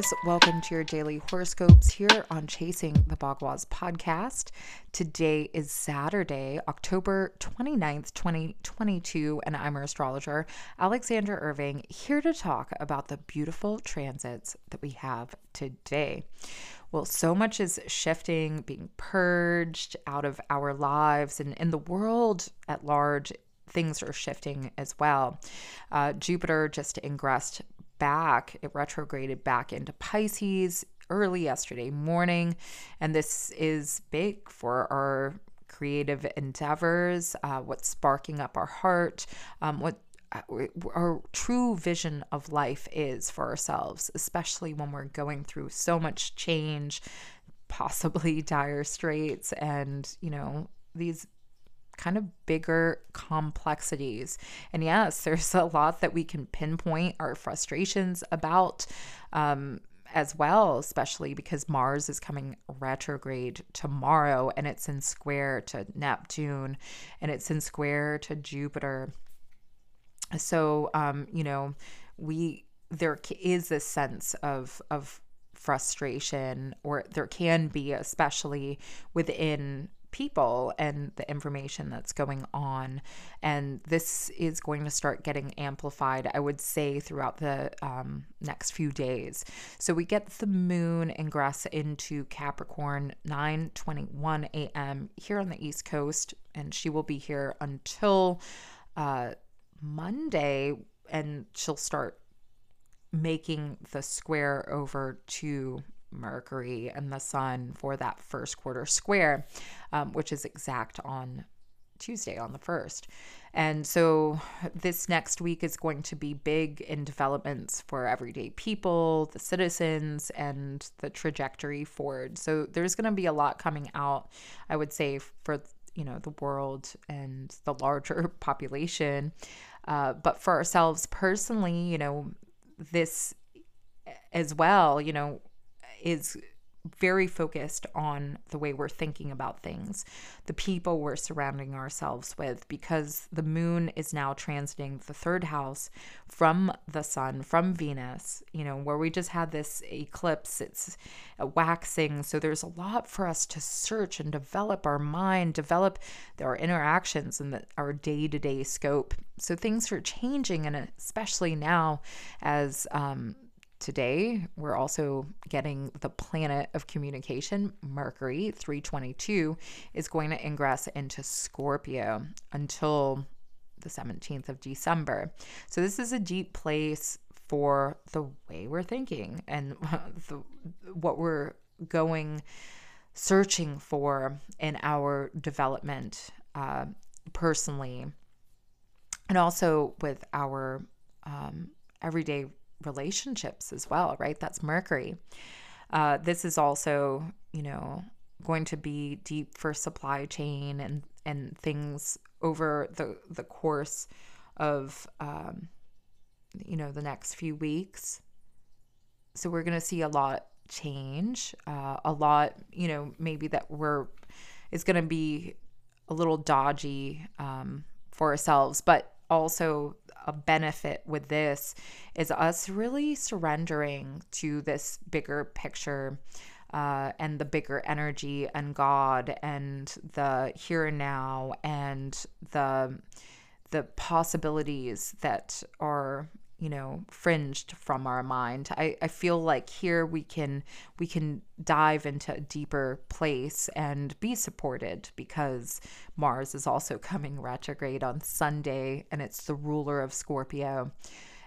guys. Welcome to your daily horoscopes here on Chasing the Bagwas podcast. Today is Saturday, October 29th, 2022, and I'm your astrologer, Alexandra Irving, here to talk about the beautiful transits that we have today. Well, so much is shifting, being purged out of our lives and in the world at large things are shifting as well. Uh, Jupiter just ingressed back, it retrograded back into Pisces early yesterday morning. And this is big for our creative endeavors, uh, what's sparking up our heart, um, what uh, our true vision of life is for ourselves, especially when we're going through so much change, possibly dire straits, and, you know, these kind of bigger complexities. And yes, there's a lot that we can pinpoint our frustrations about. Um, as well, especially because Mars is coming retrograde tomorrow and it's in square to Neptune and it's in square to Jupiter. So, um, you know, we there is this sense of of frustration, or there can be, especially within people and the information that's going on. And this is going to start getting amplified, I would say, throughout the um, next few days. So we get the moon ingress into Capricorn 9 21 a.m. here on the East Coast, and she will be here until uh, Monday, and she'll start making the square over to Mercury and the Sun for that first quarter square, um, which is exact on Tuesday on the 1st. And so this next week is going to be big in developments for everyday people, the citizens, and the trajectory forward. So there's going to be a lot coming out, I would say, for you know the world and the larger population. Uh, but for ourselves personally, you know, this as well, you know, is very focused on the way we're thinking about things, the people we're surrounding ourselves with, because the moon is now transiting the third house from the sun, from Venus, you know, where we just had this eclipse, it's waxing. So there's a lot for us to search and develop our mind, develop our interactions and our day to day scope. So things are changing, and especially now as, um, Today, we're also getting the planet of communication, Mercury 322, is going to ingress into Scorpio until the 17th of December. So, this is a deep place for the way we're thinking and the, what we're going searching for in our development uh, personally and also with our um, everyday relationships as well, right? That's Mercury. Uh, this is also, you know, going to be deep for supply chain and and things over the the course of um, you know the next few weeks. So we're going to see a lot change, uh, a lot, you know, maybe that we're is going to be a little dodgy um, for ourselves, but also a benefit with this is us really surrendering to this bigger picture uh, and the bigger energy and God and the here and now and the the possibilities that are you know fringed from our mind I, I feel like here we can we can dive into a deeper place and be supported because mars is also coming retrograde on sunday and it's the ruler of scorpio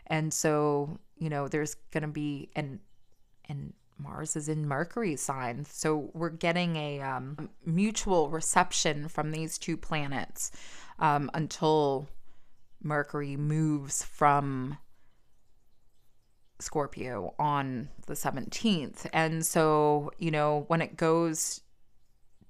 and so you know there's gonna be and and Mars is in Mercury sign. So we're getting a um, mutual reception from these two planets um, until Mercury moves from Scorpio on the 17th. And so, you know, when it goes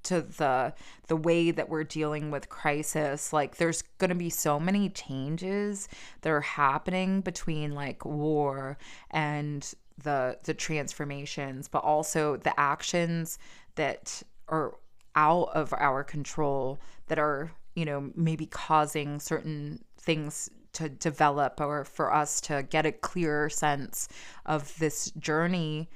to the the way that we're dealing with crisis like there's going to be so many changes that are happening between like war and the the transformations but also the actions that are out of our control that are you know maybe causing certain things to develop or for us to get a clearer sense of this journey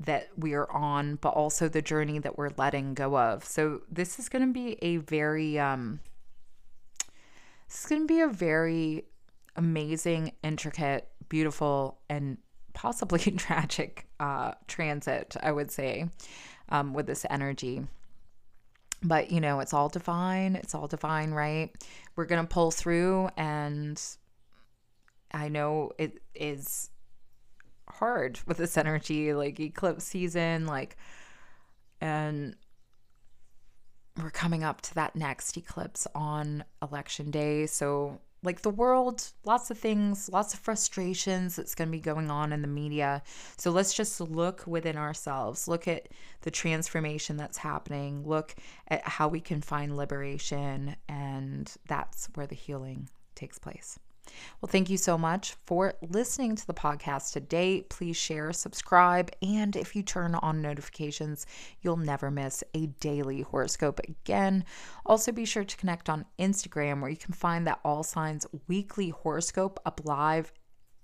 that we are on, but also the journey that we're letting go of. So this is going to be a very um this is going to be a very amazing, intricate, beautiful and possibly tragic uh transit, I would say, um with this energy. But you know, it's all divine. It's all divine, right? We're going to pull through and I know it is hard with this energy, like eclipse season, like, and we're coming up to that next eclipse on election day. So, like the world, lots of things, lots of frustrations that's going to be going on in the media. So, let's just look within ourselves, look at the transformation that's happening, look at how we can find liberation, and that's where the healing takes place. Well, thank you so much for listening to the podcast today. Please share, subscribe, and if you turn on notifications, you'll never miss a daily horoscope again. Also, be sure to connect on Instagram where you can find that All Signs weekly horoscope up live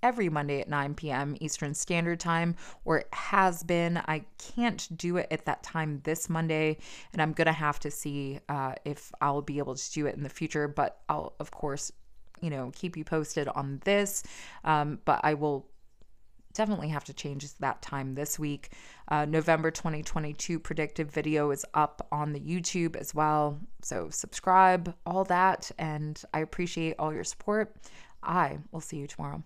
every Monday at 9 p.m. Eastern Standard Time, or it has been. I can't do it at that time this Monday, and I'm going to have to see uh, if I'll be able to do it in the future, but I'll, of course, you know, keep you posted on this. Um, but I will definitely have to change that time this week. Uh, November 2022 predictive video is up on the YouTube as well. So subscribe, all that. And I appreciate all your support. I will see you tomorrow.